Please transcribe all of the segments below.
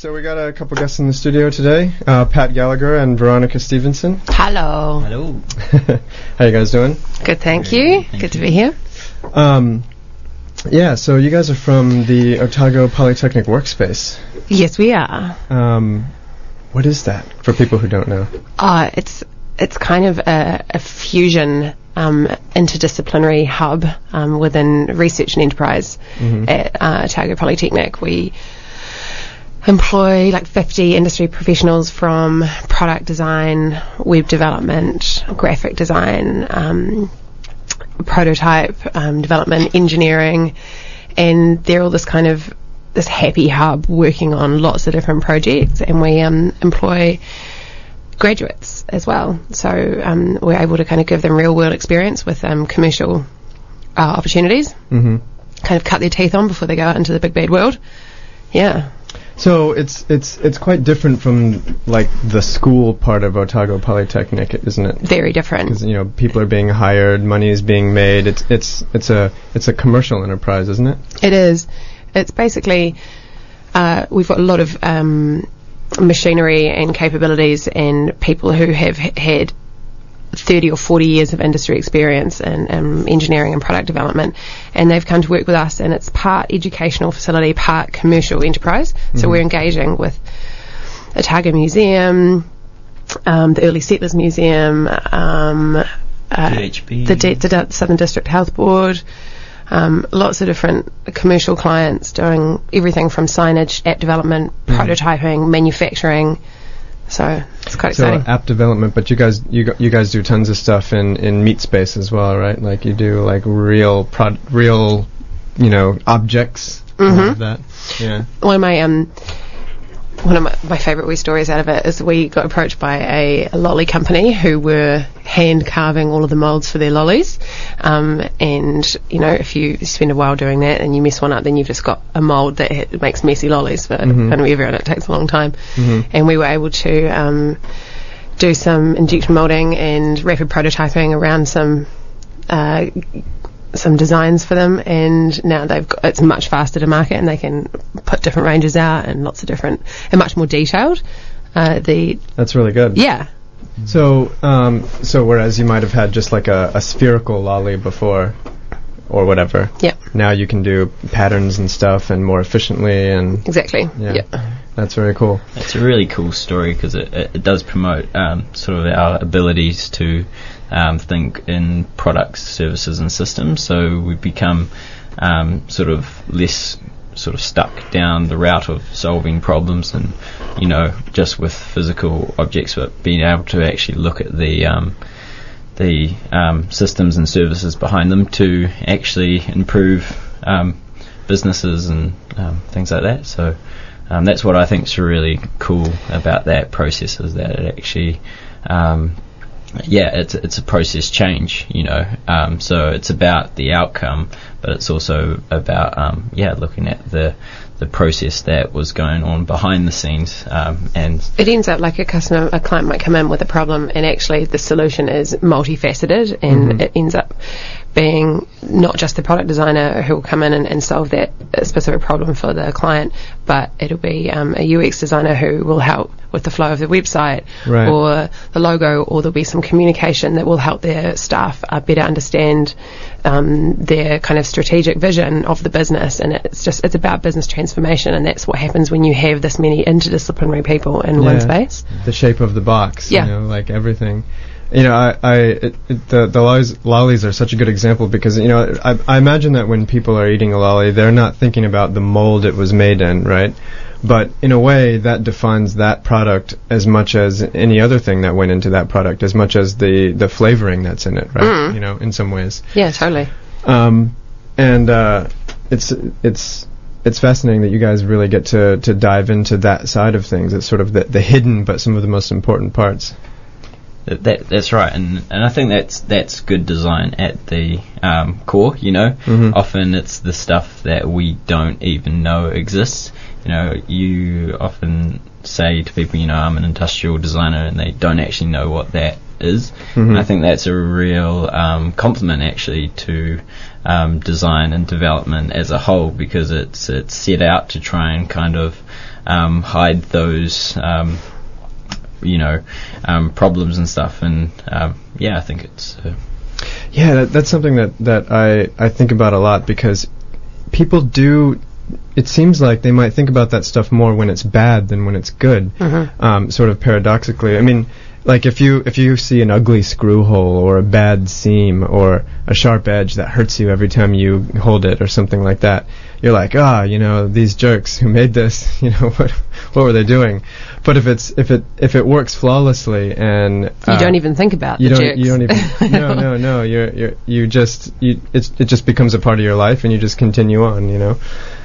So we got a couple guests in the studio today, uh, Pat Gallagher and Veronica Stevenson. Hello. Hello. How you guys doing? Good, thank you. Thank Good to you. be here. Um, yeah, so you guys are from the Otago Polytechnic Workspace. Yes, we are. Um, what is that for people who don't know? Uh, it's it's kind of a, a fusion um, interdisciplinary hub um, within research and enterprise at uh, Otago Polytechnic. We employ like 50 industry professionals from product design, web development, graphic design, um, prototype um, development, engineering, and they're all this kind of this happy hub working on lots of different projects, and we um, employ graduates as well. So um, we're able to kind of give them real world experience with um, commercial uh, opportunities, Mm-hmm. kind of cut their teeth on before they go out into the big bad world. Yeah. So it's it's it's quite different from like the school part of Otago Polytechnic, isn't it? Very different. Because you know people are being hired, money is being made. It's it's it's a it's a commercial enterprise, isn't it? It is. It's basically uh, we've got a lot of um, machinery and capabilities and people who have had 30 or 40 years of industry experience in um, engineering and product development, and they've come to work with us. And it's part educational facility, part commercial enterprise. So we're engaging with Otago Museum, um, the Early Settlers Museum, um, uh, the, D- the D- Southern District Health Board, um, lots of different commercial clients doing everything from signage, app development, prototyping, manufacturing. So it's quite So exciting. app development, but you guys you you guys do tons of stuff in in meat space as well, right? Like you do like real prod real, you know, objects. of that. Yeah. one of my um one of my, my favourite wee stories out of it is we got approached by a, a lolly company who were hand carving all of the moulds for their lollies. Um, and, you know, if you spend a while doing that and you mess one up, then you've just got a mould that ha- makes messy lollies for of everyone. It takes a long time. And we were able to um, do some injection moulding and rapid prototyping around some uh, some designs for them, and now they've got it's much faster to market, and they can put different ranges out and lots of different and much more detailed. Uh, the That's really good. yeah, So, um, so whereas you might have had just like a, a spherical lolly before, or whatever, yeah, now you can do patterns and stuff and more efficiently, and exactly. yeah, Yeah, that's very cool. It's a really cool story because it, it, it does promote um, sort of our abilities to um, think in products, services, and systems. So we become um, sort of less sort of stuck down the route of solving problems and you know just with physical objects, but being able to actually look at the um, the um, systems and services behind them to actually improve um, businesses and um, things like that. So um, that's what I think is really cool about that process is that it actually, um, yeah, it's it's a process change, you know. Um, so it's about the outcome, but it's also about um, yeah, looking at the the process that was going on behind the scenes um, and it ends up like a customer, a client might come in with a problem, and actually the solution is multifaceted, and it ends up being not just the product designer who will come in and, and solve that specific problem for the client, but it'll be um, a UX designer who will help with the flow of the website Right. or the logo, or there'll be some communication that will help their staff uh, better understand um, their kind of strategic vision of the business. And it's just it's about business transformation, and that's what happens when you have this many interdisciplinary people in one space. The shape of the box, Yeah. you know, like everything. You know, I, I it, it, the the lollies, lollies are such a good example because you know I, I imagine that when people are eating a lolly, they're not thinking about the mold it was made in, right? But in a way, that defines that product as much as any other thing that went into that product, as much as the the flavoring that's in it, right? You know, in some ways. Yeah, totally. Um, and uh, it's it's it's fascinating that you guys really get to to dive into that side of things. It's sort of the, the hidden, but some of the most important parts. That, that that's right, and and I think that's that's good design at the um, core. You know, Mhm. often it's the stuff that we don't even know exists. You know, you often say to people, you know, I'm an industrial designer, and they don't actually know what that is. And I think that's a real um, compliment actually to um, design and development as a whole because it's it's set out to try and kind of um, hide those. You know, um, problems and stuff, and um, yeah, I think it's uh, Yeah, that, that's something that, that I, I think about a lot because people do. It seems like they might think about that stuff more when it's bad than when it's good. Um, sort of paradoxically, I mean, like if you if you see an ugly screw hole or a bad seam or a sharp edge that hurts you every time you hold it or something like that, you're like, ah, you know, these jerks who made this, you know, what what were they doing? But if it's if it if it works flawlessly and You uh, don't even think about you the don't jerks. you don't even no no no you're you're you just you it's it just becomes a part of your life and you just continue on you know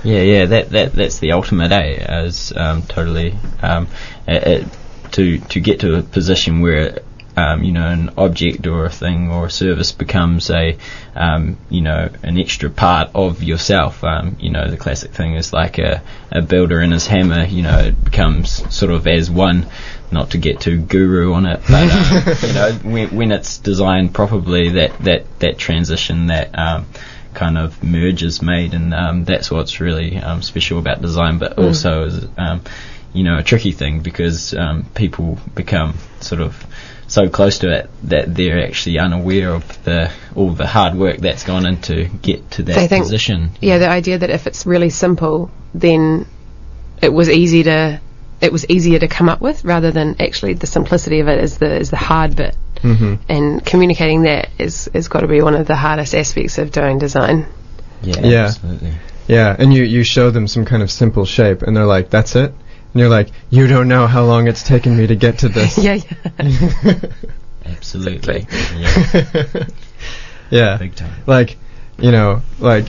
Yeah, yeah, that that that's the ultimate, eh? As um, totally um, it, it, to to get to a position where um, you know an object or a thing or a service becomes a um, you know an extra part of yourself. Um, you know the classic thing is like a, a builder and his hammer. You know it becomes sort of as one. Not to get too guru on it, but um, you know when, when it's designed properly, that that that transition that um, kind of merge is made, and um, that's what's really um, special about design. But also is um, you know a tricky thing because um, people become sort of so close to it that they're actually unaware of the all the hard work that's gone into get to that They think- position. yeah, the idea that if it's really simple, then it was easy to it was easier to come up with rather than actually the simplicity of it is the is the hard bit. mm-hmm. And communicating that is is got to be one of the hardest aspects of doing design. Yeah, Yeah. absolutely. yeah and you you show them some kind of simple shape and they're like that's it and you're like you don't know how long it's taken me to get to this yeah, yeah. Absolutely. Yeah, yeah big time. like you know like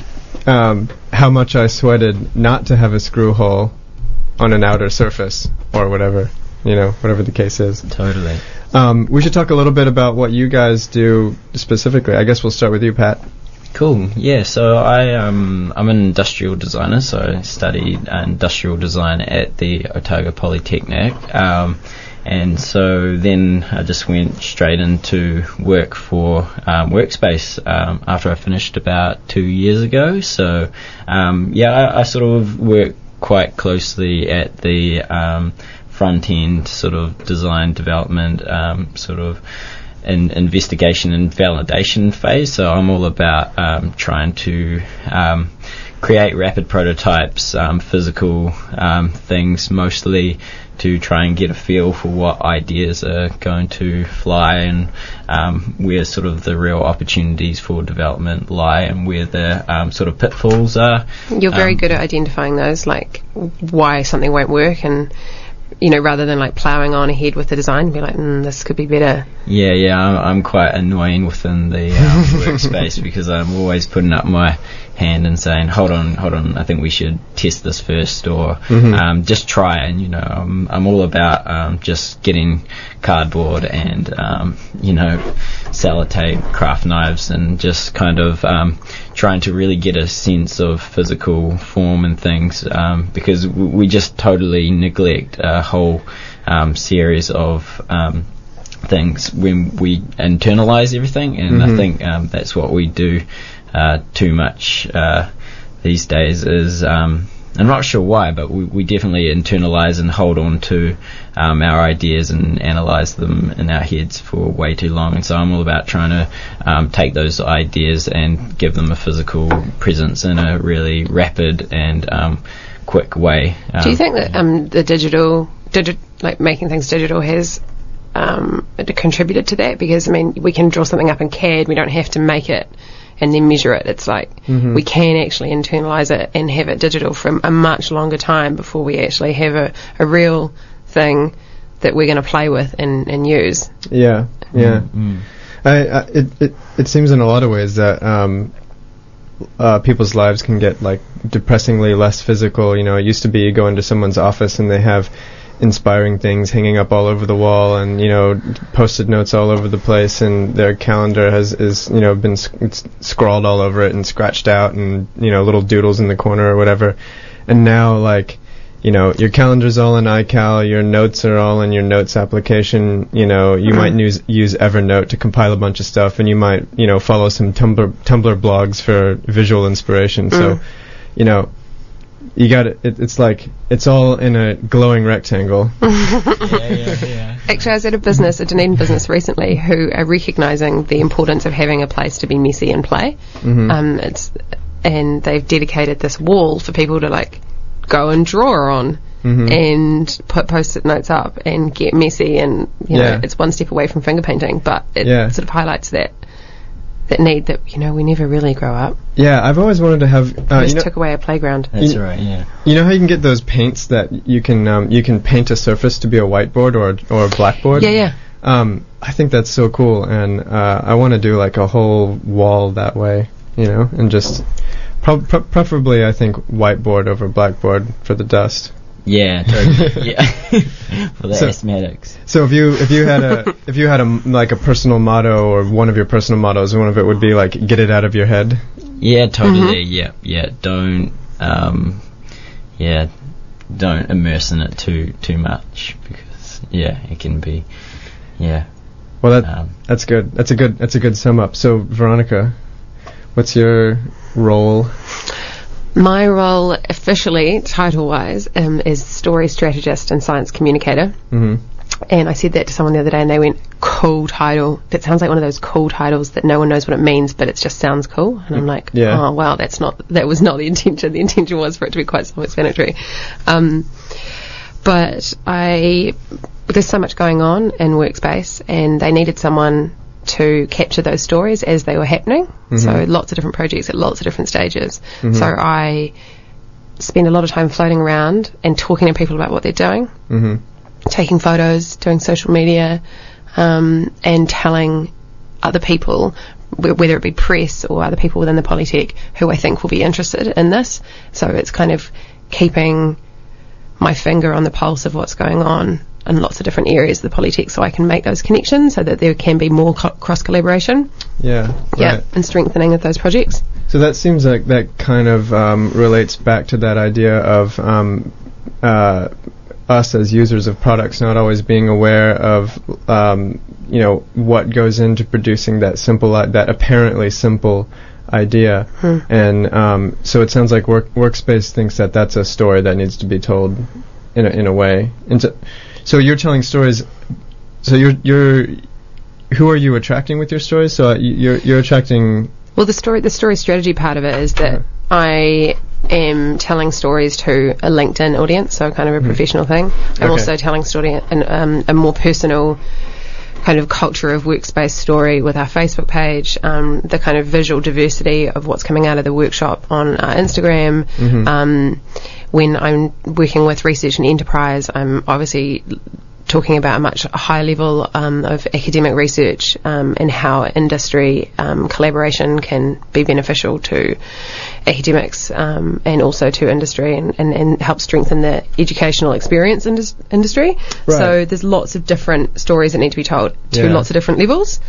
um, how much I sweated not to have a screw hole on an outer surface or whatever you know whatever the case is Totally. um, we should talk a little bit about what you guys do specifically I guess we'll start with you Pat Cool. Yeah. So I um I'm an industrial designer. So I studied industrial design at the Otago Polytechnic. Um, and so then I just went straight into work for um, Workspace um, after I finished about two years ago. So um, yeah, I, I sort of work quite closely at the um, front end sort of design development um, sort of in investigation and validation phase. So I'm all about um, trying to um, create rapid prototypes, um, physical um, things mostly to try and get a feel for what ideas are going to fly and um, where sort of the real opportunities for development lie and where the um, sort of pitfalls are. You're very good at identifying those, like why something won't work, and you know, rather than like ploughing on ahead with the design, be like, mm, this could be better. Yeah, yeah, I'm, I'm quite annoying within the um, workspace because I'm always putting up my hand and saying, "Hold on, hold on, I think we should test this first, or um, just try." And you know, I'm, I'm all about um, just getting cardboard and um, you know, sellotape, craft knives, and just kind of um, trying to really get a sense of physical form and things um, because w- we just totally neglect a whole um, series of um, things when we internalize everything, and I think um, that's what we do uh, too much uh, these days. Is um, I'm not sure why, but we, we definitely internalize and hold on to um, our ideas and analyze them in our heads for way too long. And so I'm all about trying to um, take those ideas and give them a physical presence in a really rapid and um, quick way. Do you Um, think that um, the digital, digi- like making things digital, has um, contributed to that? Because I mean, we can draw something up in CAD, we don't have to make it and then measure it. It's like we can actually internalize it and have it digital for a much longer time before we actually have a, a real thing that we're going to play with and, and use. Yeah, yeah. Mm. I, I it, it it seems in a lot of ways that um, uh, people's lives can get like depressingly less physical. You know, it used to be you go into someone's office and they have inspiring things hanging up all over the wall and you know post-it notes all over the place and their calendar has is you know been sc- it's scrawled all over it and scratched out and you know little doodles in the corner or whatever. And now like you know, your calendar's all in iCal, your notes are all in your notes application, you know, you might mm-hmm. use, use Evernote to compile a bunch of stuff and you might, you know, follow some Tumblr, Tumblr blogs for visual inspiration. So, mm-hmm. you know, you got it, it. It's like it's all in a glowing rectangle. yeah, yeah, yeah. Actually, I was at a business, a Dunedin business recently, who are recognising the importance of having a place to be messy and play. Mhm. Um, it's and they've dedicated this wall for people to like go and draw on Mhm. and put post-it notes up and get messy and you Yeah. know it's one step away from finger painting, but it Yeah. sort of highlights that that need that you know we never really grow up. Yeah, I've always wanted to have. Uh, just you know, took away a playground. That's You- right. Yeah. You know how you can get those paints that you can um, you can paint a surface to be a whiteboard or or a blackboard. Yeah, yeah. Um, I think that's so cool, and uh, I want to do like a whole wall that way, you know, and just pro- pre- preferably I think whiteboard over blackboard for the dust. Yeah, totally. yeah. For the So- asthmatics. So if you if you had a if you had a m- like a personal motto or one of your personal mottos, one of it would be like get it out of your head. Yeah, totally. Yeah, yeah. Don't, um, yeah, don't immerse in it too too much because yeah, it can be, yeah. Well, that Um, that's good. That's a good that's a good sum up. So Veronica, what's your role? My role officially, title-wise, um, is story strategist and science communicator. hmm And I said that to someone the other day, and they went, "Cool title. That sounds like one of those cool titles that no one knows what it means, but it just sounds cool." And I'm like, Yeah. "Oh wow, that's not that was not the intention. The intention was for it to be quite self-explanatory." Um, but I, there's so much going on in Workspace, and they needed someone to capture those stories as they were happening. So lots of different projects at lots of different stages. So I spend a lot of time floating around and talking to people about what they're doing hmm taking photos, doing social media, um, and telling other people, whether it be press or other people within the Polytech, who I think will be interested in this. So it's kind of keeping my finger on the pulse of what's going on in lots of different areas of the Polytech so I can make those connections so that there can be more co- cross collaboration. Yeah. Yeah, right. and strengthening of those projects. So that seems like that kind of um, relates back to that idea of um, uh, us as users of products not always being aware of um, you know what goes into producing that simple i- that apparently simple idea and um, so it sounds like work, workspace thinks that that's a story that needs to be told in a, in a way and so, so you're telling stories so you're you're who are you attracting with your stories so uh, you're you're attracting Well, the story, the story strategy part of it is that I am telling stories to a LinkedIn audience, so kind of a professional thing. I'm Mm-hmm. Okay. also telling story and um, a more personal kind of culture of workspace story with our Facebook page, um, the kind of visual diversity of what's coming out of the workshop on our Instagram. Mm-hmm. Um, when I'm working with research and enterprise, I'm obviously talking about a much higher level um, of academic research um, and how industry um, collaboration can be beneficial to academics um, and also to industry and, and, and help strengthen the educational experience indus- industry. Right. So there's lots of different stories that need to be told to Yeah. lots of different levels.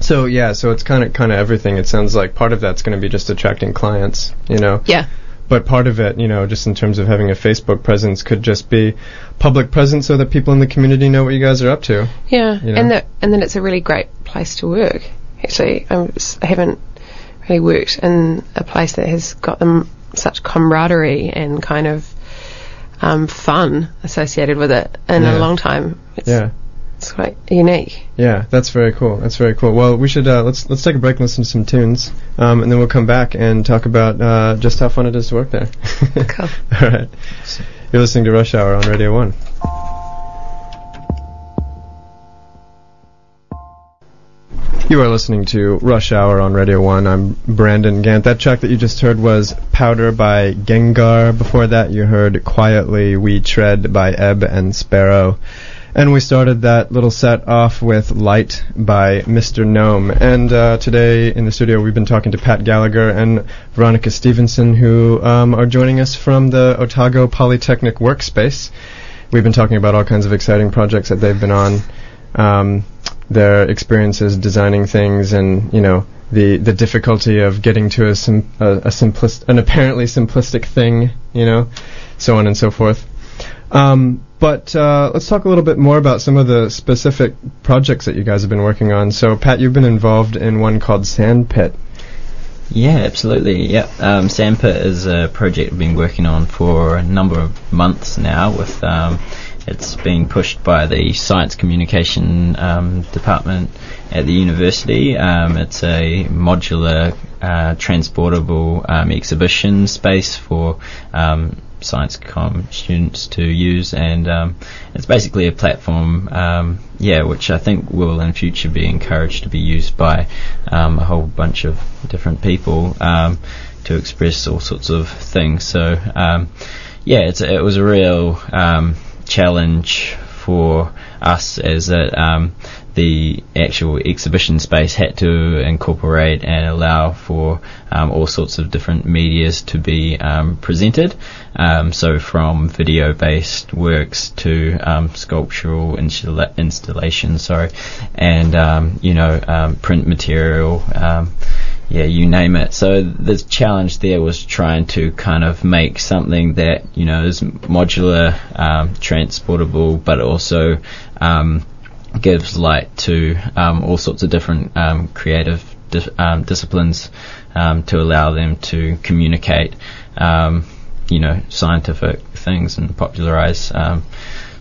So yeah, so it's kind of kind of everything. It sounds like part of that's going to be just attracting clients, you know. Yeah. But part of it, you know, just in terms of having a Facebook presence, could just be public presence so that people in the community know what you guys are up to. Yeah, You know? and that and then it's a really great place to work. Actually, I'm, I haven't really worked in a place that has got them such camaraderie and kind of um, fun associated with it in Yeah. a long time. It's, Yeah, it's quite unique. yeah, that's very cool. That's very cool. Well, we should uh, let's let's take a break and listen to some tunes, um, and then we'll come back and talk about uh, just how fun it is to work there. Cool. All right, you're listening to Rush Hour on Radio One. You are listening to Rush Hour on Radio 1. I'm Brandon Gant. That track that you just heard was Powder by Gengar. Before that, you heard Quietly We Tread by Ebb and Sparrow. And we started that little set off with Light by Mr. Gnome. And uh, today in the studio, we've been talking to Pat Gallagher and Veronica Stevenson, who um, are joining us from the Otago Polytechnic Workspace. We've been talking about all kinds of exciting projects that they've been on. Um, their experiences designing things and you know the the difficulty of getting to a sim- a, a simplist an apparently simplistic thing you know so on and so forth um, but uh, let's talk a little bit more about some of the specific projects that you guys have been working on so Pat you've been involved in one called Sandpit Yeah, absolutely. Yeah, um, Sandpit is a project we've been working on for a number of months now. With um, it's being pushed by the Science Communication um, Department at the university. Um, it's a modular, uh, transportable um, exhibition space for um, science com students to use, and um, it's basically a platform, um, yeah, which I think will in future be encouraged to be used by um, a whole bunch of different people um, to express all sorts of things. So, um, yeah, it was a real um, challenge for us as a um, the actual exhibition space had to incorporate and allow for um, all sorts of different medias to be um, presented. Um, so from video-based works to um, sculptural installa- installations, sorry, and um, you know um, print material. yeah, you name it. So the challenge there was trying to kind of make something that you know is modular, transportable, but also um, gives light to um, all sorts of different um, creative di- um, disciplines um, to allow them to communicate, um, you know, scientific things and popularize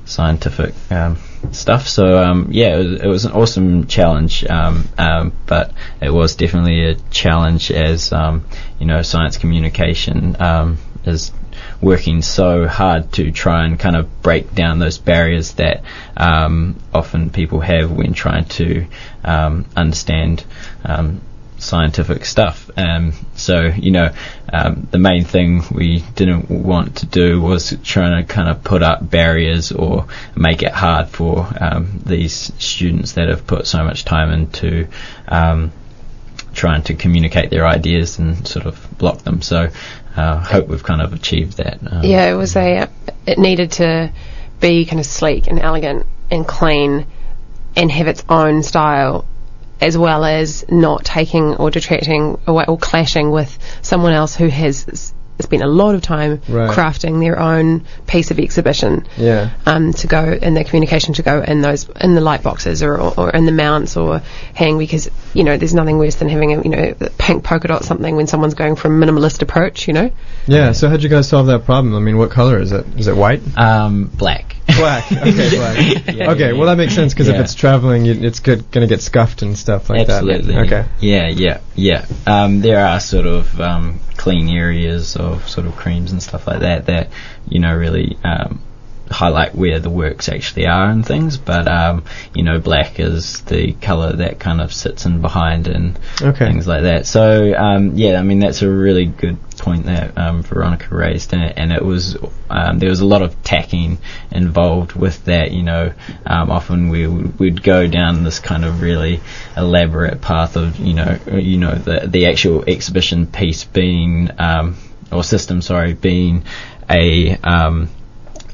scientific stuff. So yeah, it was, it was, an awesome challenge, but it was definitely a challenge as you know, science communication is working so hard to try and kind of break down those barriers that um, often people have when trying to um, understand um, scientific stuff. Um, so, you know, um, the main thing we didn't want to do was trying to kind of put up barriers or make it hard for um, these students that have put so much time into trying to communicate their ideas and sort of block them. So uh, hope we've kind of achieved that. Um, yeah, it was a. It needed to be kind of sleek and elegant and clean, and have its own style, as well as not taking or detracting or, or clashing with someone else who has spent a lot of time right. crafting their own piece of exhibition. Yeah. Um, to go in their communication to go in those in the light boxes or, or, or, in the mounts or hang because you know there's nothing worse than having a you know pink polka dot something when someone's going for a minimalist approach. You know. Yeah. So how'd you guys solve that problem? I mean, what color is it? Is it white? Um, black. Black. Okay, black. yeah, okay, well that makes sense because yeah. if it's traveling, it's good, going to get scuffed and stuff like Absolutely. that. Absolutely. Okay. Yeah, yeah, yeah. Um, there are sort of um, clean areas of sort of creams and stuff like that that you know really um, highlight where the works actually are and things. But um, you know, black is the color that kind of sits in behind and okay. things like that. So um, yeah, I mean that's a really good point that um, Veronica raised, and and it was um, there was a lot of tacking involved with that. You know, um, often we would go down this kind of really elaborate path of you know you know the the actual exhibition piece being um, or system, sorry, being a um,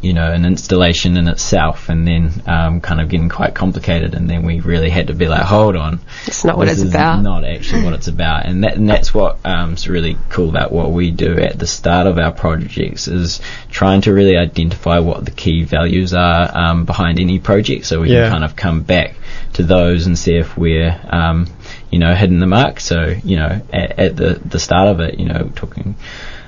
you know, an installation in itself, and then um, kind of getting quite complicated. And then we really had to be like, hold on, it's not what it's about. Not actually what it's about, and that and that's what um, is really cool about what we do at the start of our projects is trying to really identify what the key values are um, behind any project, so we yeah. can kind of come back to those and see if we're um, you know hitting the mark. So you know, at, at the the start of it, you know, talking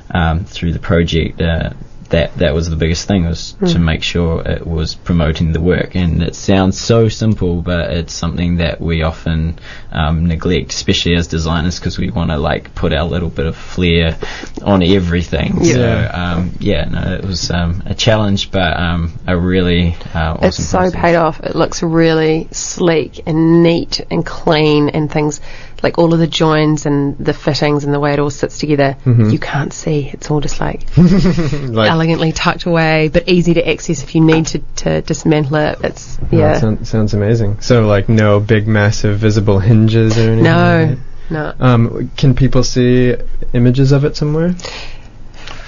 um, through the project. Uh, that that was the biggest thing was mm. to make sure it was promoting the work. And it sounds so simple, but it's something that we often um, neglect, especially as designers, because we want to like put our little bit of flair on everything. Yeah. So um, yeah, no, it was um, a challenge, but um, a really uh, awesome. It's so process. paid off. It looks really sleek and neat and clean and things like all of the joins and the fittings and the way it all sits together, mm-hmm. you can't see. It's all just like, like, elegantly tucked away, but easy to access if you need to, to dismantle it. It's yeah. sound, sounds amazing. So like no big massive visible hinges or anything. No, like no. Um, can people see images of it somewhere,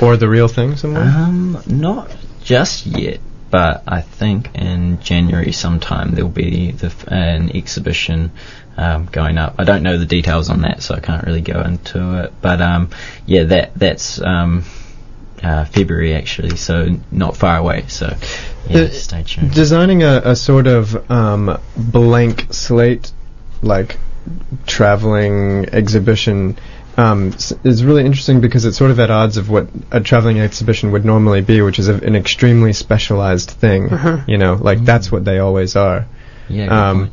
or the real thing somewhere? Um, not just yet but I think in January sometime there'll be the, an exhibition um, going up. I don't know the details on that, so I can't really go into it. But um, yeah, that that's um, uh, February actually, so not far away. So yeah, stay tuned. Designing a, a sort of um, blank slate, like traveling exhibition um, is really interesting because it's sort of at odds of what a traveling exhibition would normally be, which is a, an extremely specialized thing. You know, like that's what they always are. Yeah.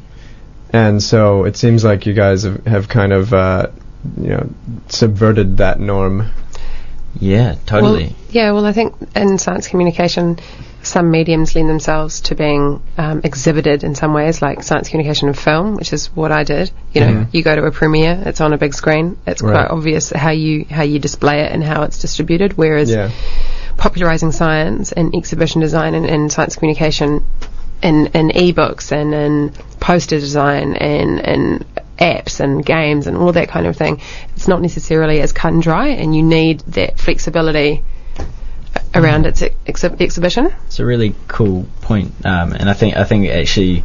Good point. and so it seems like you guys have, have kind of, uh, you know, subverted that norm. Yeah. Totally. Well, yeah, well, I think in science communication, some mediums lend themselves to being um, exhibited in some ways, like science communication and film, which is what I did. You know, Mhm. you go to a premiere, it's on a big screen, it's Right. quite obvious how you how you display it and how it's distributed. Whereas Yeah. popularizing science and exhibition design and, and science communication in, in ebooks and in poster design and, and apps and games and all that kind of thing, it's not necessarily as cut and dry, and you need that flexibility around its ex- exhibition. It's a really cool point, um, and I think I think actually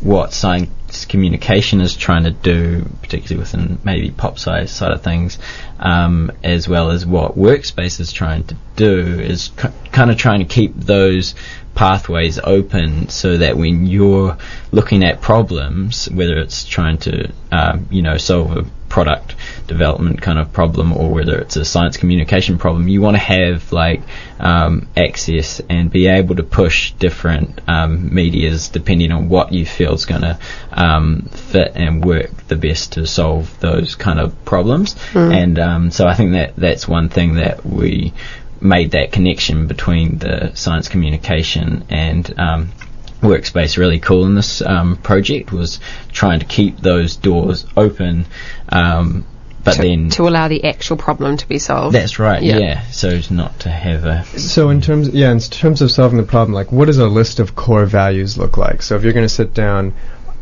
what science communication is trying to do, particularly within maybe pop science side of things, um, as well as what Workspace is trying to do, is k- kind of trying to keep those pathways open so that when you're looking at problems, whether it's trying to um, you know solve a product development kind of problem or whether it's a science communication problem, you want to have like um, access and be able to push different um, medias depending on what you feel is going to um, fit and work the best to solve those kind of problems. And um, so I think that that's one thing that we made that connection between the science communication and um, workspace really cool in this um, project was trying to keep those doors open um, but to, then to allow the actual problem to be solved. that's right Yeah. yeah. so as not to have a So in terms, yeah, in terms of solving the problem, like what does a list of core values look like? So if you're going to sit down,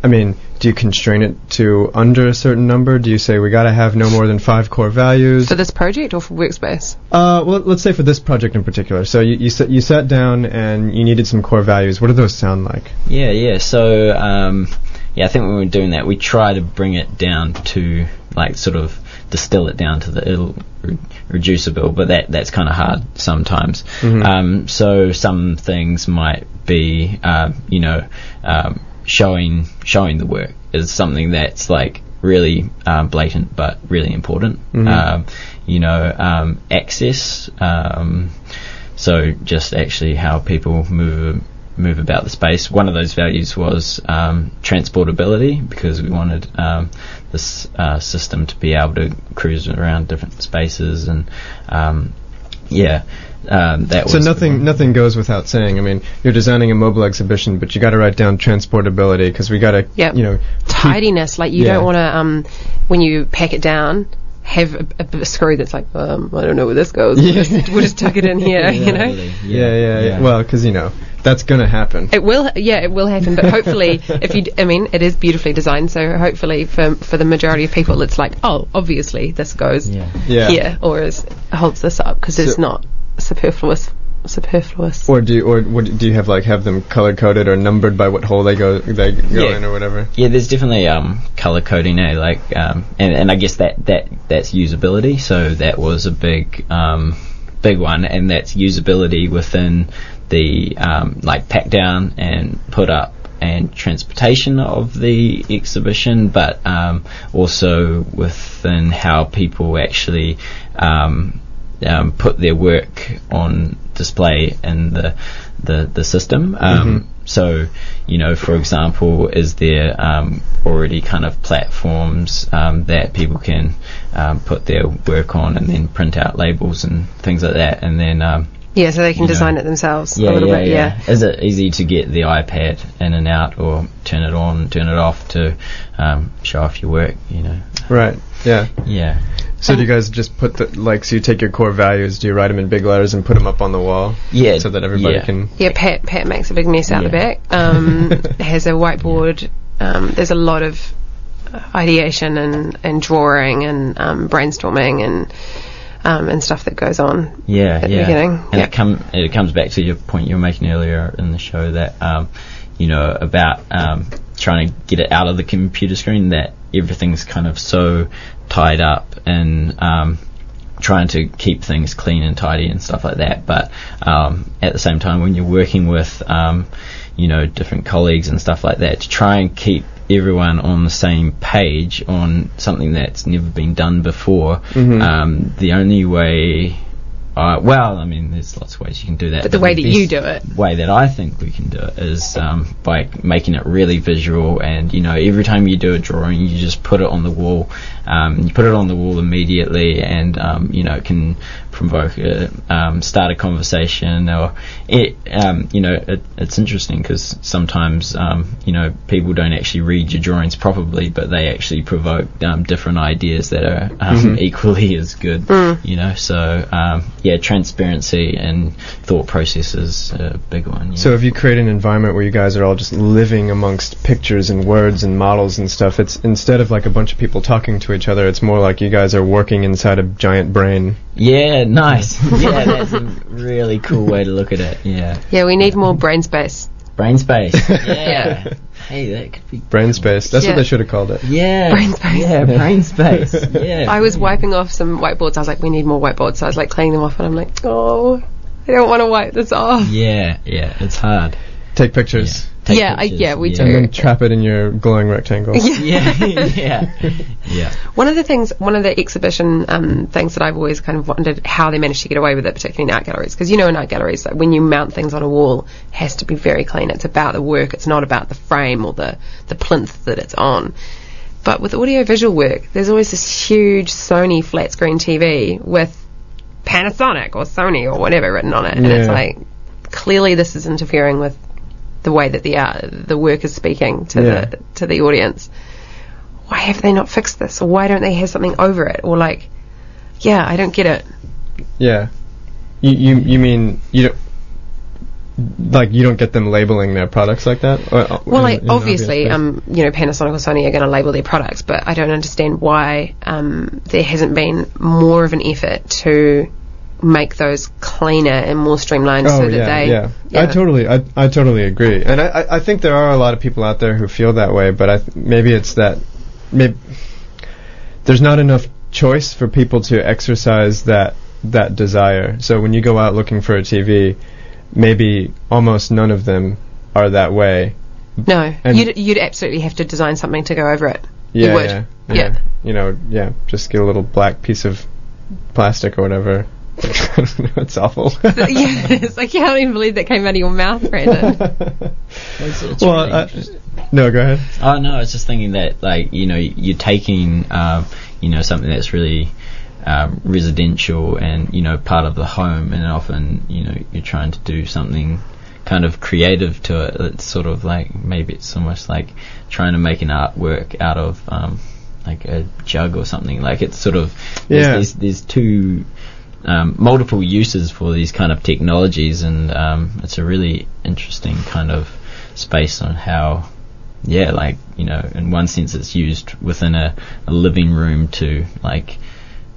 I mean, do you constrain it to under a certain number? Do you say we got to have no more than five core values? for this project or for Workspace? Uh, well, let's say for this project in particular. So you you, sat you sat down and you needed some core values. What do those sound like? Yeah, yeah. So, um, yeah, I think when we're doing that, we try to bring it down to like sort of distill it down to the it'll re- reducible, but that that's kind of hard sometimes. Mhm. Um, so some things might be, um, you know, um, showing showing the work is something that's like really um, blatant but really important. Mhm. Um, you know, um, access. Um, so just actually how people move move about the space. One of those values was um, transportability because we wanted um, this uh, system to be able to cruise around different spaces and um, yeah, um, that So was nothing nothing goes without saying. I mean, you're designing a mobile exhibition, but you got to write down transportability because we got to, Yep. you know, Tidiness, like you Yeah. don't want to, um, when you pack it down, have a, a, a screw that's like, um, I don't know where this goes. We'll, just, we'll just tuck it in here, you know. really, yeah, yeah, yeah. Well, because you know that's gonna happen. It will, yeah, it will happen. But hopefully, if you, d- I mean, it is beautifully designed. So hopefully, for for the majority of people, it's like, oh, obviously this goes yeah. Yeah. here, or is, holds this up because it's not superfluous. Superfluous. Or do you, or what, do you have like have them color coded or numbered by what hole they go they go Yeah. in or whatever? Yeah, there's definitely um, color coding, eh? Like, um, and, and I guess that, that that's usability. So that was a big um, big one, and that's usability within the um, like pack down and put up and transportation of the exhibition, but um, also within how people actually um, um, put their work on display in the the, the system. Um, So, you know, for example, is there um, already kind of platforms um, that people can um, put their work on and then print out labels and things like that, and then um, Yeah, so they can You know. design it themselves yeah, a little yeah, bit. yeah. Yeah. Is it easy to get the iPad in and out, or turn it on, turn it off to um, show off your work? You know, Right. Yeah. yeah. So do you guys just put the like? So you take your core values, do you write them in big letters and put them up on the wall? Yeah, So that everybody yeah. can. Yeah, Pat Pat makes a big mess out the Yeah. back. Um, has a whiteboard. Um, there's a lot of ideation and, and drawing and um, brainstorming and um, and stuff that goes on. Yeah, at the yeah. beginning. And Yeah. it come it comes back to your point you were making earlier in the show that um, you know about um, trying to get it out of the computer screen that everything's kind of so tied up and um, trying to keep things clean and tidy and stuff like that. But um, at the same time, when you're working with um, you know different colleagues and stuff like that, to try and keep everyone on the same page on something that's never been done before. Mhm. Um, the only way, uh, well, I mean, there's lots of ways you can do that. But the way that you do it. The way that I think we can do it is um, by making it really visual. And you know, every time you do a drawing, you just put it on the wall. Um, you put it on the wall immediately, and um, you know, it can provoke a um, start a conversation, or it, um, you know, it, it's interesting because sometimes um, you know people don't actually read your drawings properly, but they actually provoke um, different ideas that are um, equally as good. You know, so um, yeah, transparency and thought process is a big one. you So if you create an environment where you guys are all just living amongst pictures and words and models and stuff, it's instead of like a bunch of people talking to each other, it's more like you guys are working inside a giant brain. yeah, nice. yeah, that's a really cool way to look at it. Yeah, Yeah, we need more brain space. Brain space. Yeah. Yeah. Hey, that could be Brain space. That's Yeah. what they should have called it. Yeah. Brain space. Yeah, brain space. Yeah. I was wiping off some whiteboards. I was like, we need more whiteboards. So I was like cleaning them off, and I'm like, oh, I don't want to wipe this off. Yeah, yeah, it's hard. Take pictures. Take Yeah, I- yeah, we yeah. do. And then trap it in your glowing rectangle. Yeah, yeah, yeah. One of the things, one of the exhibition um, things that I've always kind of wondered how they managed to get away with it, particularly in art galleries, because you know in art galleries, like when you mount things on a wall, it has to be very clean. It's about the work. It's not about the frame or the the plinth that it's on. But with audiovisual work, there's always this huge Sony flat screen TV with Panasonic or Sony or whatever written on it, and it's like clearly this is interfering with the way that the art, the work is speaking to Yeah. the to the audience why have they not fixed this? Or why don't they have something over it? Or like, yeah, I don't get it. Yeah. You you you mean you don't like you don't get them labeling their products like that? Or, uh, Well, in- like in obviously, um, you know, Panasonic or Sony are going to label their products, but I don't understand why um, there hasn't been more of an effort to make those cleaner and more streamlined Oh so that yeah, they. yeah. yeah. I totally, I, I totally agree, and I, I, I think there are a lot of people out there who feel that way, but I th- maybe it's that maybe there's not enough choice for people to exercise that that desire. So when you go out looking for a TV, maybe almost none of them are that way. No, And- you'd you'd absolutely have to design something to go over it. Yeah, you would. yeah, Yeah. You know, yeah, just get a little black piece of plastic or whatever. it's awful. yeah, it's like you can't even believe that came out of your mouth, Brandon. It's, it's well, really uh, no, go ahead. Oh no, I was just thinking that like you know you're taking um, you know something that's really um, residential and you know part of the home, and often you know you're trying to do something kind of creative to it. It's sort of like maybe it's almost like trying to make an artwork out of um, like a jug or something. Like it's sort of there's, Yeah. there's, there's two um, multiple uses for these kind of technologies, and um, it's a really interesting kind of space on how, yeah, like you know, in one sense, it's used within a, a living room to like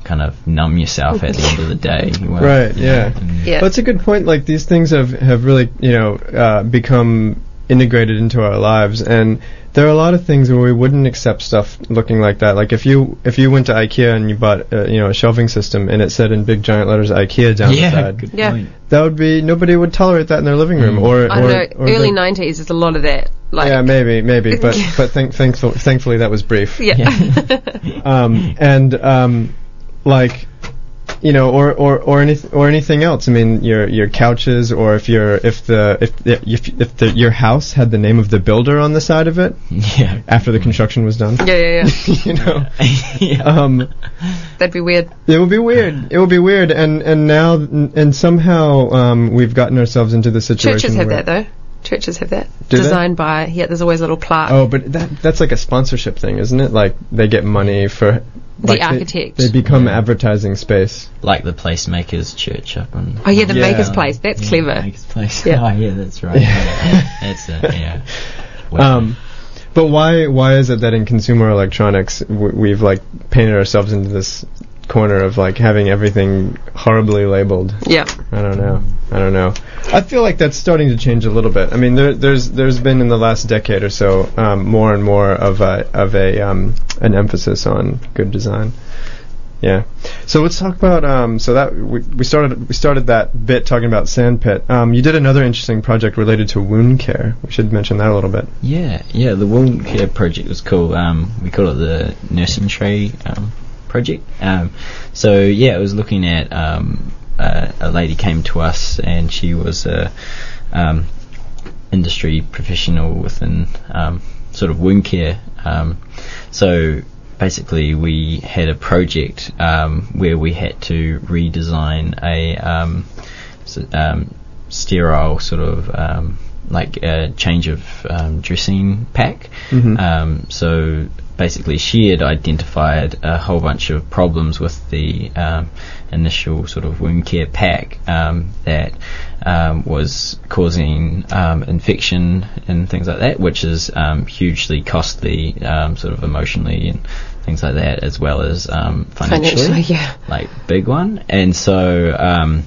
kind of numb yourself at the end of the day. Well, Right, you know, yeah. and- Yeah. That's a good point. Like these things have have really you know uh, become integrated into our lives, and there are a lot of things where we wouldn't accept stuff looking like that. Like if you if you went to IKEA and you bought uh, you know a shelving system and it said in big giant letters IKEA down the side, good Yeah. point. that would be nobody would tolerate that in their living room. Mm. Or I or, don't know. or Early the- '90s, there's a lot of that. Like, yeah, maybe, maybe, but but thank, thankful, thankfully that was brief. yeah. um, and um, like you know, or or or anything or anything else. I mean, your your couches, or if your if the if the, if if the, your house had the name of the builder on the side of it Yeah. after the construction was done. yeah, yeah, yeah. you know, yeah. um, That'd be weird. it would be weird. It would be weird, and and now and somehow um, we've gotten ourselves into the situation. Churches have where- that though. Churches have that. Do they? Designed by yeah. There's always a little plaque. Oh, but that that's like a sponsorship thing, isn't it? Like they get money for The like, they- architect. They, become Yeah. advertising space. like the Placemakers Church up in. Oh yeah, the Yeah. Maker's Place. That's Yeah, clever. Maker's Place. Yeah. Oh yeah, that's right. Yeah. that's it. Yeah. Well, Um, but why why is it that in consumer electronics w- we've like painted ourselves into this corner of like having everything horribly labeled? Yeah. I don't know. I don't know. I feel like that's starting to change a little bit. I mean, there, there's there's been in the last decade or so um, more and more of a of a um, an emphasis on good design. Yeah. So let's talk about um, so that we, we started we started that bit talking about sandpit. Um, you did another interesting project related to wound care. We should mention that a little bit. Yeah, yeah. The wound care project was cool. Um, we call it the nursing tray um, project. Um, so yeah, it was looking at um, uh, a lady came to us and she was a um, industry professional within um, sort of wound care. Um, so basically, we had a project um, where we had to redesign a um, um, sterile sort of um, like a change of um, dressing pack. Mhm. Um, so basically, she had identified a whole bunch of problems with the um, initial sort of wound care pack um, that um, was causing um, infection and things like that, which is um, hugely costly, um, sort of emotionally and things like that, as well as um, financially Financially, yeah. like big one. And so, um,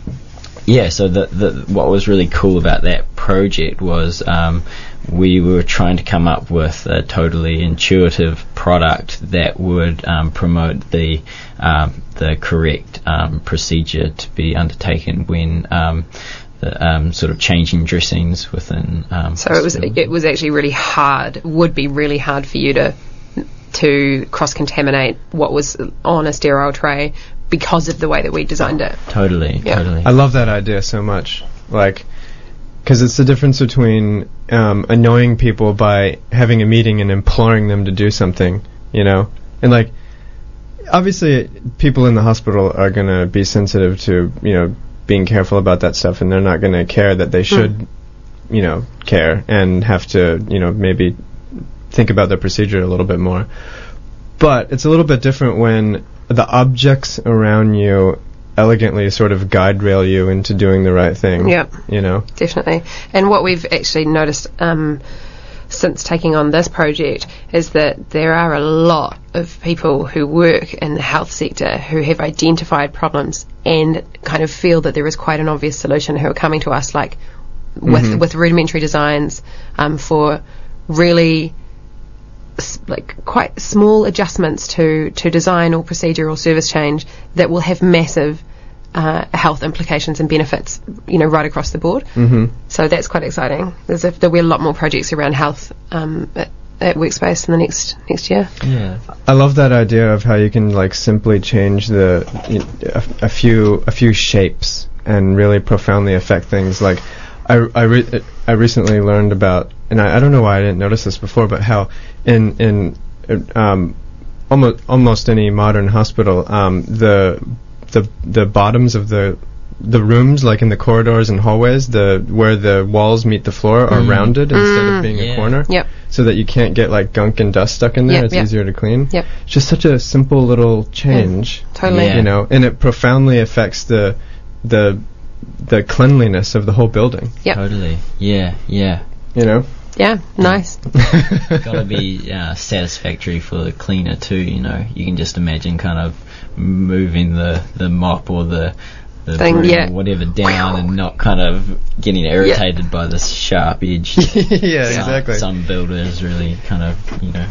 yeah, so the, the what was really cool about that project was um, we were trying to come up with a totally intuitive product that would um, promote the um, the correct um, procedure to be undertaken when um, the um, sort of changing dressings within. Um, So it was it was actually really hard. Would be really hard for you to to cross contaminate what was on a sterile tray because of the way that we designed it. totally, Yeah. totally. I love that idea so much. Like, because it's the difference between um, annoying people by having a meeting and imploring them to do something, you know? And, like, obviously, people in the hospital are going to be sensitive to, you know, being careful about that stuff, and they're not going to care that they should, you know, care and have to, you know, maybe think about their procedure a little bit more. But it's a little bit different when the objects around you elegantly sort of guide rail you into doing the right thing. Yep. You know? Definitely. And what we've actually noticed um, since taking on this project is that there are a lot of people who work in the health sector who have identified problems and kind of feel that there is quite an obvious solution who are coming to us like with with rudimentary designs um, for really like quite small adjustments to, to design or procedure or service change that will have massive uh, health implications and benefits, you know, right across the board. Mm-hmm. So that's quite exciting. There's a, there'll be a lot more projects around health um, at, at Workspace in the next next year. yeah, I love that idea of how you can like simply change the y- a, a few a few shapes and really profoundly affect things. Like I I, re- I recently learned about, and I, I don't know why I didn't notice this before, but how in in uh, um, almost almost any modern hospital, um, the the the bottoms of the the rooms, like in the corridors and hallways, the where the walls meet the floor, are rounded instead of being a corner Yep. so that you can't get like gunk and dust stuck in there. Yep, it's yep. easier to clean. Yep. It's just such a simple little change, Totally. Yeah. you know, and it profoundly affects the the the cleanliness of the whole building. Yeah. totally. Yeah, yeah. You know. Yeah. Nice. Gotta be uh, satisfactory for the cleaner too. You know, you can just imagine kind of moving the the mop or the the Thing, broom yeah. whatever down and not kind of getting irritated by this sharp edge. yeah, Some- exactly. Some builders really kind of you know.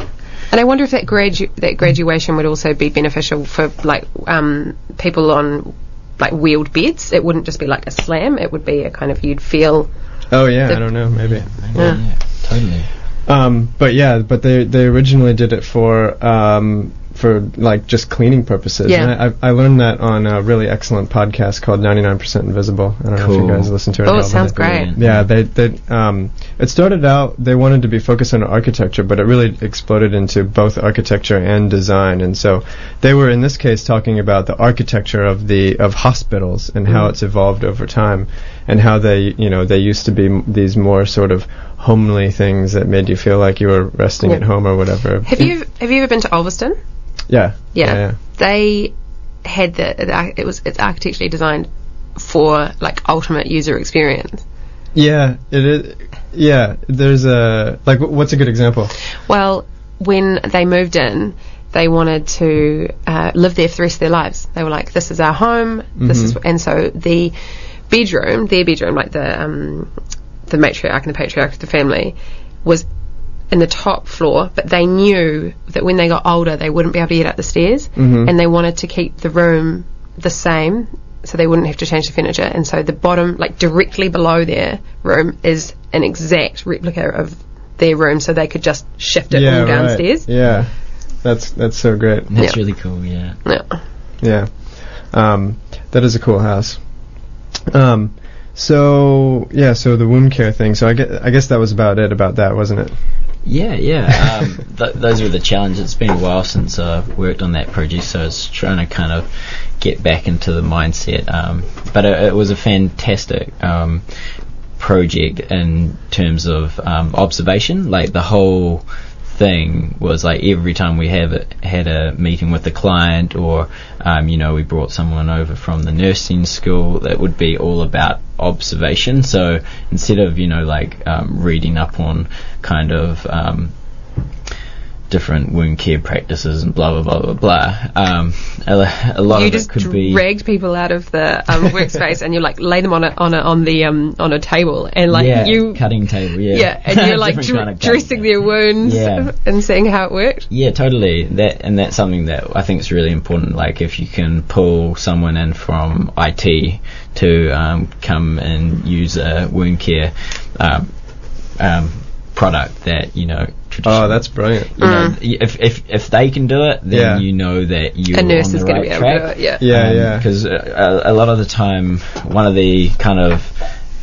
And I wonder if that gradu- that graduation would also be beneficial for like um, people on like wheeled beds. It wouldn't just be like a slam. It would be a kind of you'd feel. oh yeah, I don't know, maybe. Maybe, Yeah. yeah, totally. Um, but yeah, but they they originally did it for um, for like just cleaning purposes. Yeah. And I, I learned that on a really excellent podcast called 99% Invisible. I don't know if you guys listen to it. Oh, at it sounds great. Yeah, they they um it started out they wanted to be focused on architecture, but it really exploded into both architecture and design. And so they were in this case talking about the architecture of the of hospitals and how it's evolved over time, and how they you know they used to be m- these more sort of homely things that made you feel like you were resting Yeah. at home or whatever. Have you have you ever been to Olveston? Yeah. Yeah. yeah. They had the, it was it's architecturally designed for like ultimate user experience. Yeah, it is. Yeah, there's a like. What's a good example? Well, when they moved in, they wanted to uh, live there for the rest of their lives. They were like, "This is our home. This is," and so the bedroom, their bedroom, like the um, the matriarch and the patriarch of the family, was in the top floor, but they knew that when they got older, they wouldn't be able to get up the stairs, and they wanted to keep the room the same, so they wouldn't have to change the furniture. And so the bottom, like directly below their room, is an exact replica of their room, so they could just shift it yeah, all right. downstairs. Yeah, that's that's so great. That's Yeah. really cool. Yeah. Yeah. Yeah, um, that is a cool house. Um, so yeah, so the wound care thing. So I guess, I guess that was about it about that, wasn't it? Yeah, yeah. Um, th- those were the challenges. It's been a while since I've worked on that project, so it's trying to kind of get back into the mindset. Um, but it, it was a fantastic um, project in terms of um, observation. Like the whole thing was like every time we have it, had a meeting with the client or um, you know we brought someone over from the nursing school that would be all about observation. So instead of you know like um, reading up on kind of um, different wound care practices and blah blah blah blah blah um, a, a lot you of it could be You just dragged people out of the um, workspace and you like lay them on a on a on the um on a table and like yeah, you cutting table yeah yeah and you're like dr- kind of dressing their wounds Yeah. and seeing how it worked. Yeah, totally. That and that's something that I think is really important. Like if you can pull someone in from IT to um, come and use a wound care um, um, product that you know. Oh, that's brilliant. you know, if if if they can do it, then Yeah. you know that you're A nurse on the is going to be able track. to do it. Yeah. Yeah, yeah. Because uh, a, a lot of the time, one of the kind of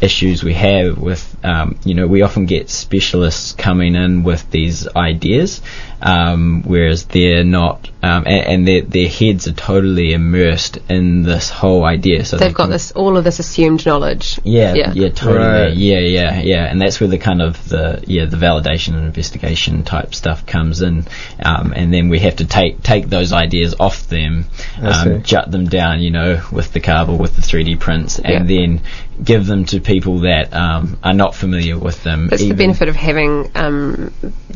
issues we have with, um, you know, we often get specialists coming in with these ideas, um, whereas they're not, um, and, and their their heads are totally immersed in this whole idea. So They've they got can- this all of this assumed knowledge. yeah, Yeah. yeah, totally. Right. Yeah, yeah, yeah, and that's where the kind of the yeah the validation and investigation type stuff comes in, um, and then we have to take take those ideas off them, I um, jut them down, you know, with the carb or with the 3D prints, and Yeah. then give them to people that um, are not familiar with them. That's the benefit of having um,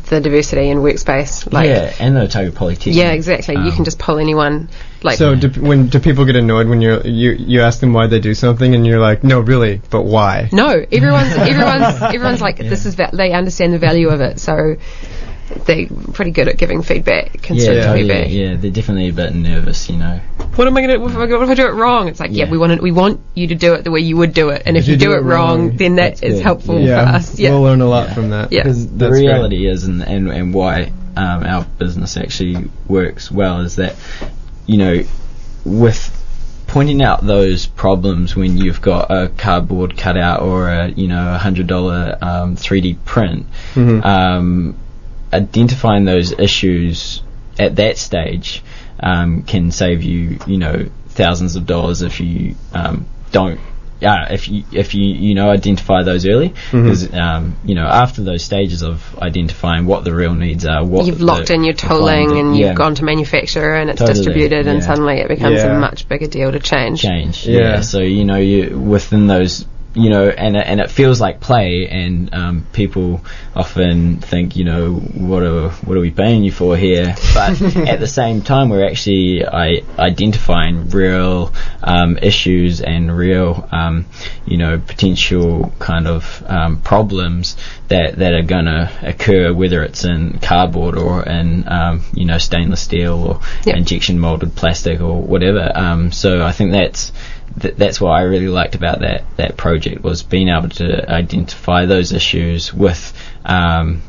the diversity in workspace. Like, yeah, and the Otago Polytechnic. yeah, exactly. you Um, can just pull anyone. Like, So do, when do people get annoyed when you're you you ask them why they do something and you're like, no, really, but why? no, everyone's everyone's everyone's like this is va- they understand the value of it, so they're pretty good at giving feedback, Yeah, constructive totally, feedback. yeah, they're definitely a bit nervous, you know. What am I gonna? What if I, what if I do it wrong? It's like, yeah, Yeah. we want it, we want you to do it the way you would do it, and if, If you, you do, do it it wrong, wrong, then that's good. helpful yeah, for us. Yeah, we'll learn a lot Yeah. from that. Yeah. Because the That's great. reality is, and, and, and why um, our business actually works well, is that, you know, with pointing out those problems when you've got a cardboard cutout or a, you know, a hundred dollar um, 3D print, Mhm. um, identifying those issues at that stage um, can save you, you know, thousands of dollars if you um, don't. Yeah, if you if you you know identify those early, because um, you know after those stages of identifying what the real needs are, what you've the- locked in your the client tooling did- and you've gone to manufacturer and it's Totally, distributed, and suddenly it becomes Yeah. a much bigger deal to change. change. Yeah. Yeah. So you know you within those you know and it- and it feels like play and um, people often think you know what are what are we paying you for here but at the same time we're actually I, identifying real um, issues and real um, you know potential kind of um, problems that that are going to occur whether it's in cardboard or in um, you know stainless steel or Yeah. injection molded plastic or whatever um, so I think that's th- that's what I really liked about that that project was being able to identify those issues with um,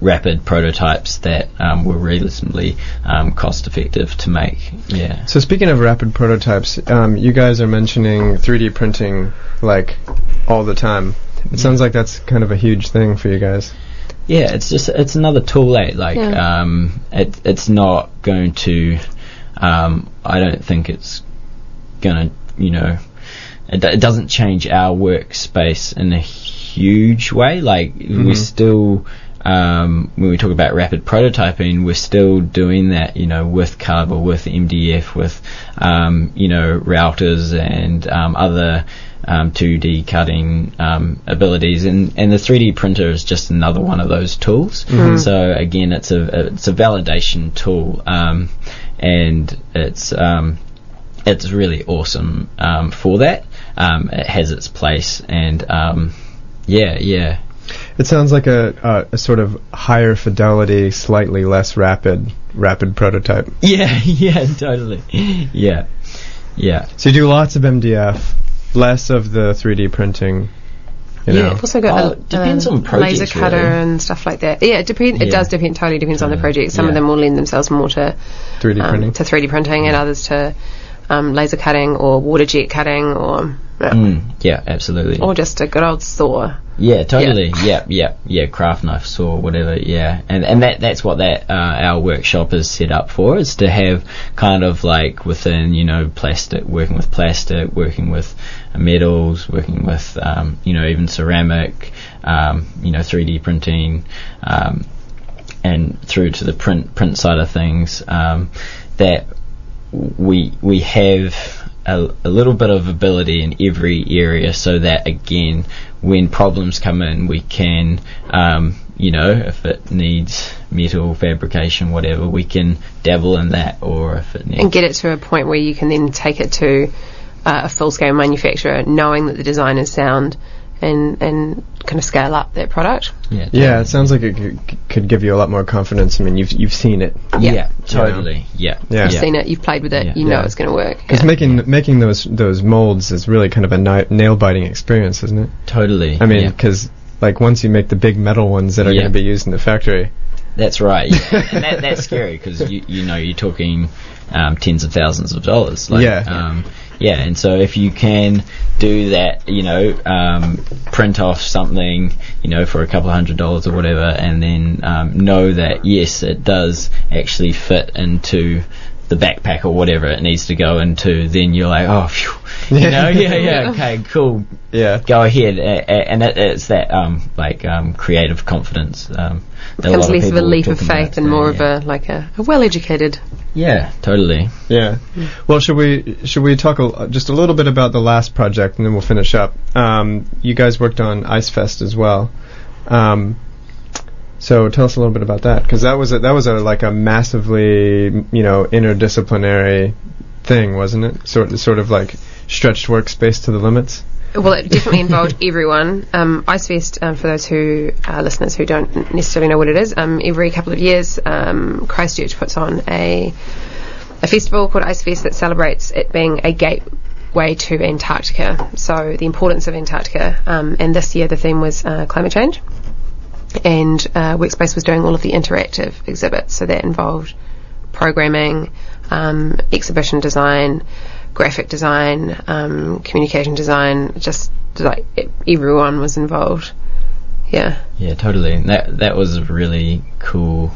rapid prototypes that um, were reasonably um, cost effective to make. Yeah. So speaking of rapid prototypes, um, you guys are mentioning 3D printing like all the time. It sounds like that's kind of a huge thing for you guys. Yeah, it's just it's another tool. Eh? Like Yeah. um, it, it's not going to. Um, I don't think it's gonna. You know, it, it doesn't change our workspace in a huge way. Like we're still. Um, when we talk about rapid prototyping, we're still doing that, you know, with Carver, with MDF, with, um, you know, routers and um, other um, 2D cutting um, abilities, and, and the 3D printer is just another one of those tools. So again, it's a it's a validation tool, um, and it's um, it's really awesome um, for that. Um, it has its place, and um, yeah, yeah. It sounds like a, a, a sort of higher fidelity, slightly less rapid, rapid prototype. Yeah, yeah, totally. Yeah, yeah. So you do lots of MDF, less of the 3D printing. You Yeah. know. I've also got Oh, a, depends a on projects, laser cutter really. and stuff like that. Yeah, it depends. It Yeah. does depend. Totally depends on the project. Some of them will lend themselves more to 3D um, printing. to 3D printing, and others to um, laser cutting or water jet cutting, or yeah, Mm, yeah, absolutely. or just a good old saw. Yeah, totally. Yeah, yeah, yeah. Craft knife saw, whatever. Yeah, and and that that's what that uh, our workshop is set up for. Is to have kind of like within you know plastic, working with plastic, working with uh, metals, working with um, you know even ceramic, um, you know 3D printing, um, and through to the print print side of things. Um, that we we have a, a little bit of ability in every area so that again when problems come in we can um, you know if it needs metal fabrication whatever we can dabble in that or if it needs and get it to a point where you can then take it to uh, a full scale manufacturer, knowing that the design is sound, and and kind of scale up that product. yeah, Yeah, it sounds like it could, could give you a lot more confidence. I mean, you've you've seen it. yeah, Yeah. totally yeah Yeah. You've seen it, you've played with it, Yeah. you know Yeah. it's going to work. Because Yeah. making making those those molds is really kind of a ni- nail biting experience, isn't it? totally I mean, yeah. because like once you make the big metal ones that are Yeah. going to be used in the factory, That's right, yeah. and that, that's scary because you you know you're talking um, tens of thousands of dollars. Like, Yeah. um, yeah. And so if you can do that, you know, um, print off something, you know, for a couple of hundred dollars or whatever, and then um, know that yes, it does actually fit into the backpack or whatever it needs to go into, then you're like, oh, phew. you know, yeah, yeah, okay, cool, yeah, go ahead, a- a- and it, it's that um, like um, creative confidence. Um, that becomes less of a leap of faith and more yeah. of a like a, a well-educated. Yeah, totally. yeah. Well, should we should we talk a, just a little bit about the last project and then we'll finish up? Um, you guys worked on Ice Fest as well. Um, so tell us a little bit about that because that was a, that was a like a massively you know interdisciplinary thing, wasn't it? Sort sort of like stretched workspace to the limits. Well, it definitely involved everyone. Um, Icefest, um, for those who are listeners who don't necessarily know what it is, um, every couple of years, um, Christchurch puts on a a festival called Icefest that celebrates it being a gateway to Antarctica. So the importance of Antarctica. Um, and this year the theme was uh, climate change. And uh, Workspace was doing all of the interactive exhibits. So that involved programming, um, exhibition design, graphic design, um, communication design. Just like everyone was involved. Yeah. Yeah, totally. And that that was a really cool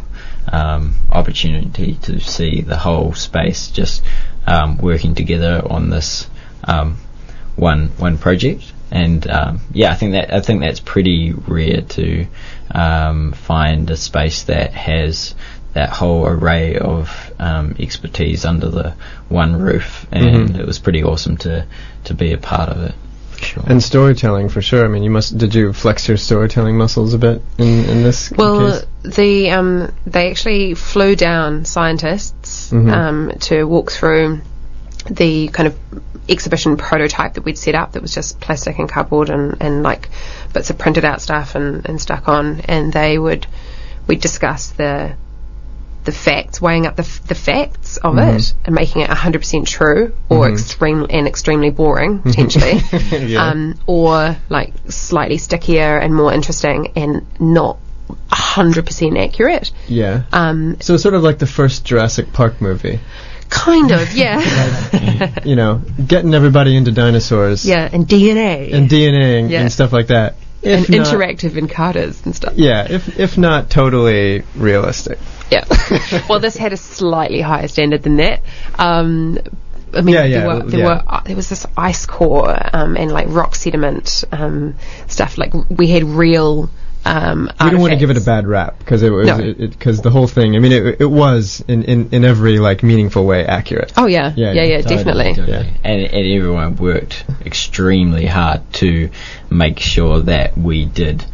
um, opportunity to see the whole space just um, working together on this um, one one project. And um, yeah, I think that I think that's pretty rare to um, find a space that has that whole array of um, expertise under the one roof, and Mhm. it was pretty awesome to to be a part of it. Sure. And storytelling for sure. I mean, you must. Did you flex your storytelling muscles a bit in, in this Well, case? the um, they actually flew down scientists Mhm. um, to walk through the kind of exhibition prototype that we'd set up that was just plastic and cardboard and, and like bits of printed out stuff and, and stuck on and they would we'd discuss the the facts, weighing up the, f- the facts of Mhm. it and making it 100% true or Mhm. extreme and extremely boring potentially Yeah. um, or like slightly stickier and more interesting and not 100% accurate. yeah. Um, So it's sort of like the first Jurassic Park movie. kind of, yeah. You know, getting everybody into dinosaurs. yeah, and DNA. And DNA Yeah. and stuff like that. And not- interactive encoders and stuff. Yeah, if if not totally realistic. Yeah. well, this had a slightly higher standard than that. Um, I mean, Yeah, yeah, there, were, there yeah. were uh, there was this ice core um, and like rock sediment um, stuff. Like we had real. Um, We don't want to give it a bad rap because it was No. because the whole thing. I mean, it, it was in, in, in every like meaningful way accurate. Oh yeah, Yeah, yeah, yeah, yeah, Totally, definitely. Yeah. And, and everyone worked extremely hard to make sure that we did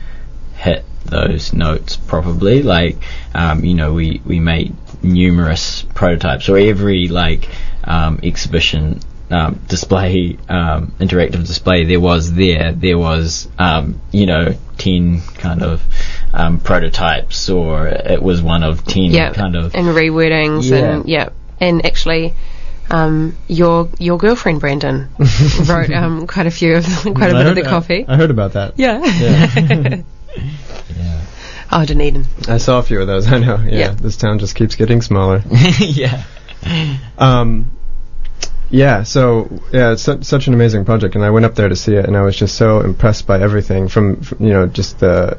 hit those notes properly. Like, um, you know, we, we made numerous prototypes, or every like um, exhibition um, display, um, interactive display there was there. There was, um, you know, 10 kind of um, prototypes, or it was one of 10 yeah, kind of. and rewordings Yeah. and yeah, and actually. Um, your your girlfriend Brandon wrote um, quite a few of quite a I bit of the copy. I, I heard about that. yeah. yeah. oh, Dunedin. I saw a few of those. I know. Yeah, Yeah. this town just keeps getting smaller. yeah. Um, yeah, so yeah, it's su- such an amazing project, and I went up there to see it, and I was just so impressed by everything from, from you know just the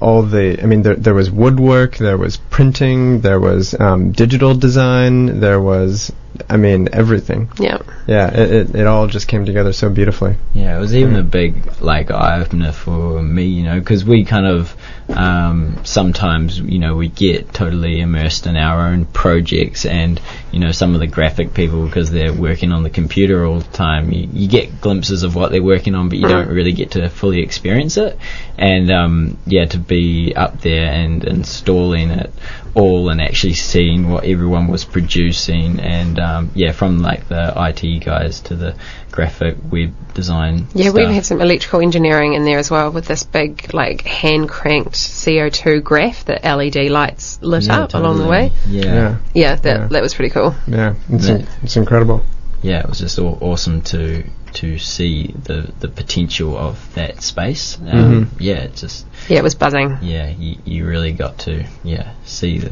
all the. I mean, there there was woodwork, there was printing, there was um, digital design, there was. I mean, everything. Yeah. Yeah, it, it it all just came together so beautifully. Yeah, it was even a big like eye opener for me, you know, because we kind of um, sometimes, you know, we get totally immersed in our own projects, and you know, some of the graphic people because they're working on the computer all the time, you, you get glimpses of what they're working on, but you don't really get to fully experience it. And um, yeah, to be up there and installing it all and actually seeing what everyone was producing, and um, yeah, from like the IT guys to the graphic web design. Yeah, we stuff. had some electrical engineering in there as well with this big, like, hand cranked CO2 graph that LED lights lit Yeah, up along the way. Yeah. Yeah, yeah, Yeah, that Yeah. that was pretty cool. yeah, it's Yeah. in- it's incredible. Yeah it was just aw- awesome to to see the the potential of that space. Um, Mhm. Yeah, it just Yeah, it was buzzing. yeah, you, you really got to yeah see the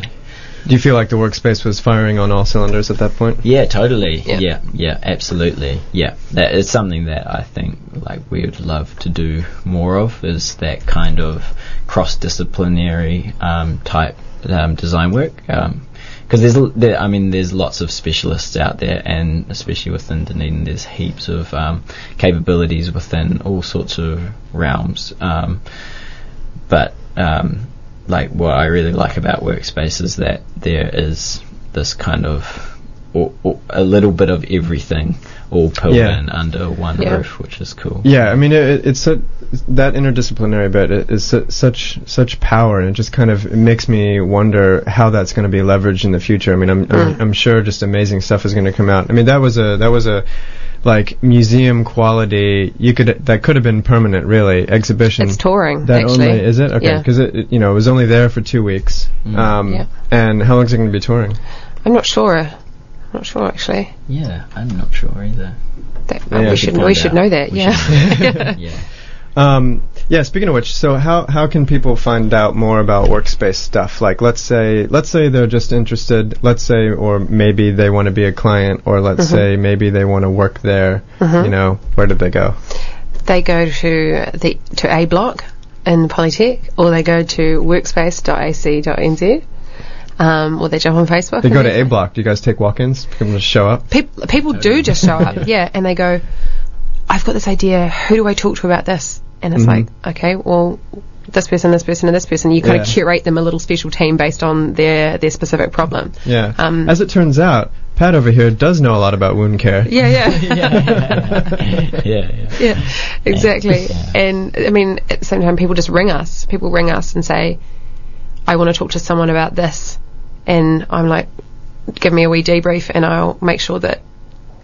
Do you feel like the workspace was firing on all cylinders at that point? yeah totally Yeah. yeah yeah, absolutely yeah that is something that I think like we would love to do more of is that kind of cross disciplinary um, type um, design work. Um, because there's, there, I mean, there's lots of specialists out there, and especially within Dunedin, there's heaps of um, capabilities within all sorts of realms. Um, but um, like what I really like about Workspace is that there is this kind of or, or a little bit of everything all pulled Yeah. in under one Yeah. roof, which is cool. Yeah, I mean, it, it's su- that interdisciplinary bit is su- such such power, and it just kind of makes me wonder how that's going to be leveraged in the future. I mean, I'm I'm, Mm. I'm sure just amazing stuff is going to come out. I mean, that was a that was a like museum quality. You could that could have been permanent, really exhibition. It's touring, That actually. only is it okay? Because it, it you know it was only there for two weeks. Mm. Um, Yeah. And how long is it going to be touring? I'm not sure. I'm not sure actually. Yeah, I'm not sure either. That, Yeah, we we should should we find should know that. We yeah. yeah. Um, yeah. Speaking of which, so how how can people find out more about workspace stuff? Like, let's say let's say they're just interested. Let's say, or maybe they want to be a client, or let's say maybe they want to work there. You know, where did they go? they go to the to A Block in Polytech, or they go to workspace.ac.nz, um, or they jump on Facebook. They go to A Block. Do you guys take walk-ins? People just show up. Peop- people do just show up, yeah, and they go, "I've got this idea. Who do I talk to about this?" And it's Mhm. like, okay, well, this person, this person, and this person. You kind of curate them a little special team based on their their specific problem. Yeah. Um, As it turns out, Pat over here does know a lot about wound care. Yeah, yeah. yeah, yeah. yeah, exactly. Yeah. And I mean, at the same time, people just ring us. People ring us and say, "I want to talk to someone about this," and I'm like, "Give me a wee debrief, and I'll make sure that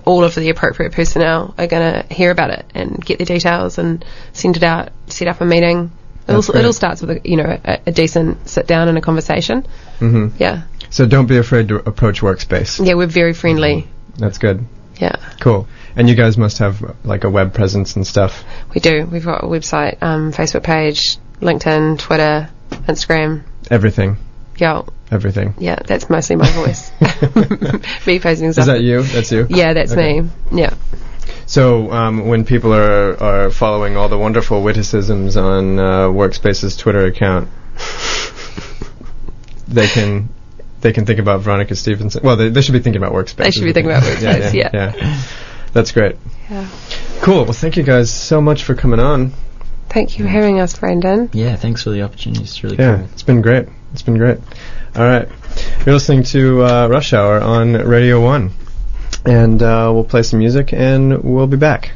all of the appropriate personnel are going to hear about it and get the details and send it out, set up a meeting." It That's all, it all starts with a, you know a, a decent sit down and a conversation. hmm Yeah, So don't be afraid to approach workspace. yeah, we're very friendly. That's good. Yeah, Cool. And you guys must have like a web presence and stuff. we do. We've got a website, um, Facebook page, LinkedIn, Twitter, Instagram. Everything. Yeah, Everything. yeah, that's mostly my voice. me posting stuff. Is that you? That's you. Yeah, that's Okay. me. Yeah. So um, when people are are following all the wonderful witticisms on uh, Workspace's Twitter account, they can they can think about Veronica Stevenson. Well, they, they should be thinking about Workspace. They should be thinking about Workspace, yeah, yeah. yeah. That's great. Yeah. Cool. Well, thank you guys so much for coming on. Thank you for having us, Brandon. Yeah, thanks for the opportunity. It's really Yeah, cool. it's been great. It's been great. All right, you're listening to uh, Rush Hour on Radio One, and uh, we'll play some music, and we'll be back.